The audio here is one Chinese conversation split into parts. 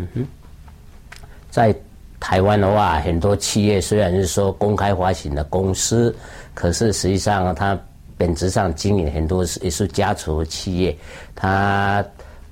嗯哼，在台湾的话，很多企业虽然是说公开发行的公司，可是实际上它本质上经营很多是也是家族企业，他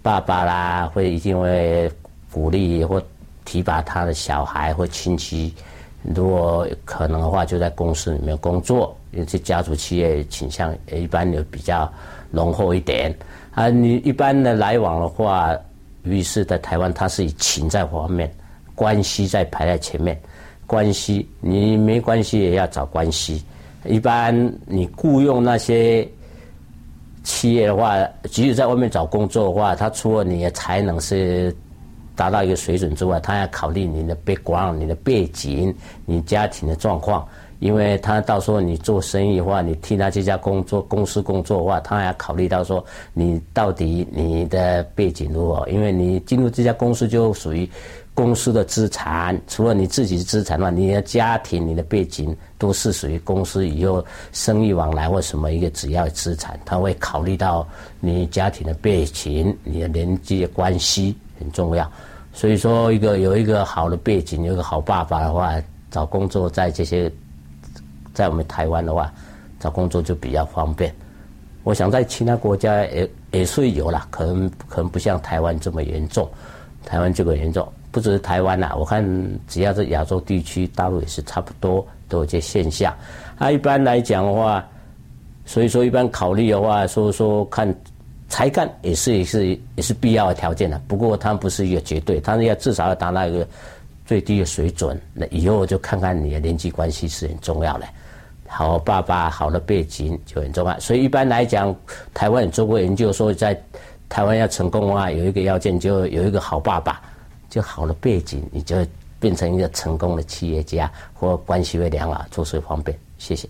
爸爸啦会一定会鼓励或提拔他的小孩或亲戚，如果可能的话，就在公司里面工作，因为这家族企业倾向一般有比较浓厚一点啊。你一般的来往的话，于是在台湾，它是以情在方面。关系在排在前面，关系你没关系也要找关系。一般你雇佣那些企业的话，即使在外面找工作的话，他除了你的才能是达到一个水准之外，他要考虑你的 background、你的背景、你家庭的状况。因为他到时候你做生意的话，你替他这家工作公司工作的话，他还要考虑到说你到底你的背景如何。因为你进入这家公司就属于。公司的资产，除了你自己的资产的话，你的家庭、你的背景都是属于公司以后生意往来或什么一个主要资产，他会考虑到你家庭的背景、你的人际关系很重要。所以说，一个有一个好的背景，有一个好爸爸的话，找工作在这些，在我们台湾的话，找工作就比较方便。我想在其他国家也也是有了，可能可能不像台湾这么严重，台湾这个严重。不只是台湾呐，我看只要是亚洲地区，大陆也是差不多都有这现象。啊，一般来讲的话，所以说一般考虑的话，说说看才干也是也是也是必要的条件的。不过它不是一个绝对，它是要至少要达到一个最低的水准。那以后就看看你的人际关系是很重要的。好爸爸，好的背景就很重要。所以一般来讲，台湾做过研究说，在台湾要成功的话，有一个要件，就有一个好爸爸。就好的背景，你就变成一个成功的企业家，或关系会良好，做事方便。谢谢。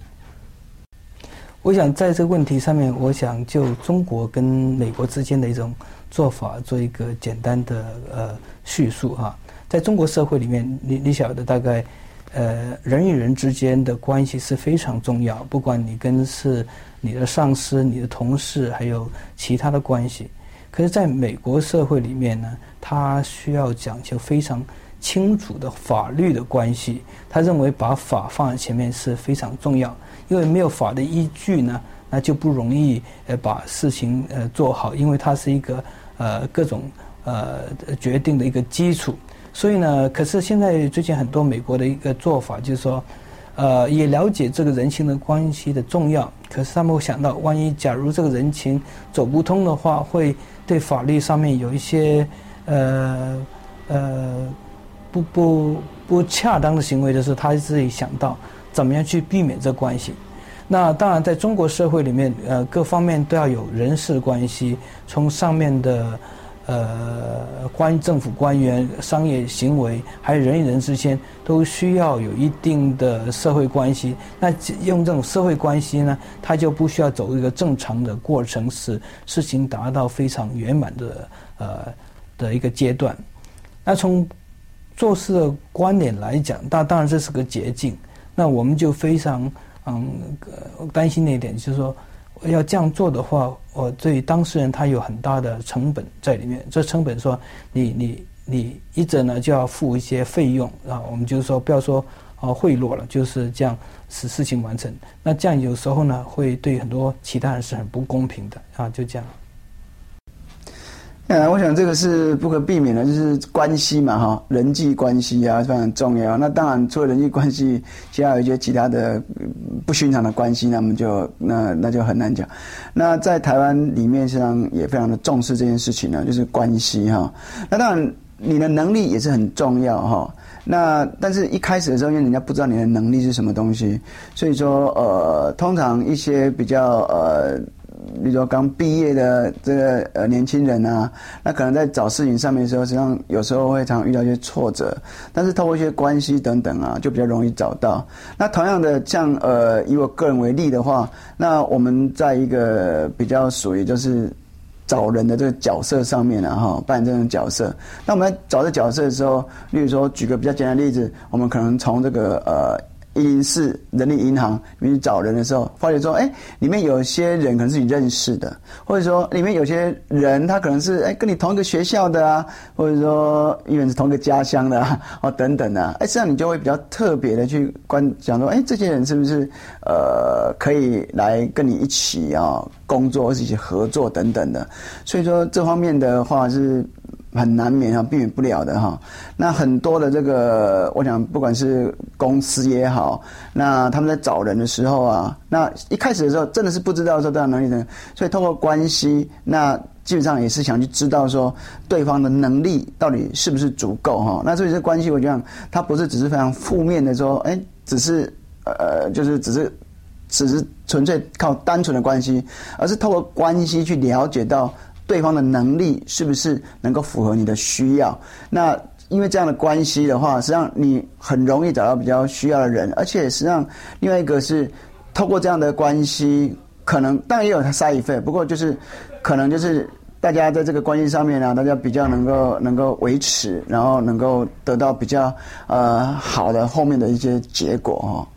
我想在这个问题上面，我想就中国跟美国之间的一种做法做一个简单的呃叙述哈。在中国社会里面，你你晓得大概呃人与人之间的关系是非常重要，不管你跟是你的上司、你的同事，还有其他的关系。可是，在美国社会里面呢？他需要讲究非常清楚的法律的关系，他认为把法放在前面是非常重要，因为没有法的依据呢，那就不容易呃把事情呃做好，因为它是一个呃各种呃决定的一个基础。所以呢，可是现在最近很多美国的一个做法就是说，呃，也了解这个人情的关系的重要，可是他们会想到，万一假如这个人情走不通的话，会对法律上面有一些。呃呃，不不不恰当的行为的时候，他自己想到怎么样去避免这关系。那当然，在中国社会里面，呃，各方面都要有人事关系，从上面的呃关于政府官员、商业行为，还有人与人之间，都需要有一定的社会关系。那用这种社会关系呢，他就不需要走一个正常的过程，使事情达到非常圆满的呃。的一个阶段，那从做事的观点来讲，那当然这是个捷径。那我们就非常嗯担心的一点，就是说要这样做的话，我对当事人他有很大的成本在里面。这成本说，你你你一者呢就要付一些费用啊，我们就是说不要说啊贿赂了，就是这样使事情完成。那这样有时候呢会对很多其他人是很不公平的啊，就这样。嗯，我想这个是不可避免的，就是关系嘛，哈，人际关系啊非常重要。那当然，除了人际关系，其他有一些其他的不寻常的关系，那么就那那就很难讲。那在台湾里面，实际上也非常的重视这件事情呢，就是关系哈。那当然，你的能力也是很重要哈。那但是一开始的时候，因为人家不知道你的能力是什么东西，所以说呃，通常一些比较呃。比如说刚毕业的这个呃年轻人啊，那可能在找事情上面的时候，实际上有时候会常遇到一些挫折，但是透过一些关系等等啊，就比较容易找到。那同样的，像呃以我个人为例的话，那我们在一个比较属于就是找人的这个角色上面呢，哈，扮演这种角色。那我们在找这角色的时候，例如说举个比较简单的例子，我们可能从这个呃。一零四人力银行，你去找人的时候，发觉说，哎，里面有些人可能是你认识的，或者说里面有些人他可能是哎跟你同一个学校 的啊，或者说因为是同一个家乡的啊，哦等等啊，哎，这样你就会比较特别的去观讲说，哎，这些人是不是呃可以来跟你一起啊工作，或者一起合作等等的，所以说这方面的话是。很难免啊，避免不了的哈。那很多的这个，我想不管是公司也好，那他们在找人的时候啊，那一开始的时候真的是不知道说这样能力的，所以透过关系，那基本上也是想去知道说对方的能力到底是不是足够哈。那所以这关系，我觉得它不是只是非常负面的说，哎，只是呃，就是只是只是纯粹靠单纯的关系，而是透过关系去了解到。对方的能力是不是能够符合你的需要？那因为这样的关系的话，实际上你很容易找到比较需要的人，而且实际上另外一个是透过这样的关系，可能当然也有它 side effect，不过就是可能就是大家在这个关系上面呢，大家比较能够能够维持，然后能够得到比较呃好的后面的一些结果哈。